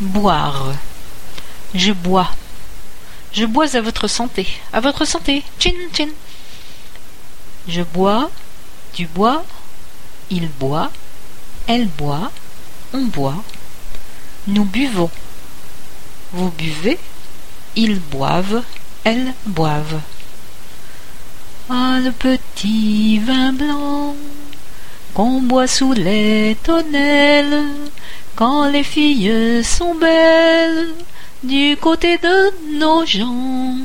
Boire. Je bois. Je bois à votre santé. À votre santé. Chin chin. Je bois. Tu bois. Il boit. Elle boit. On boit. Nous buvons. Vous buvez. Ils boivent. Elles boivent. Ah, le petit vin blanc qu'on boit sous les tonnelles quand les filles sont belles du côté de nos gens.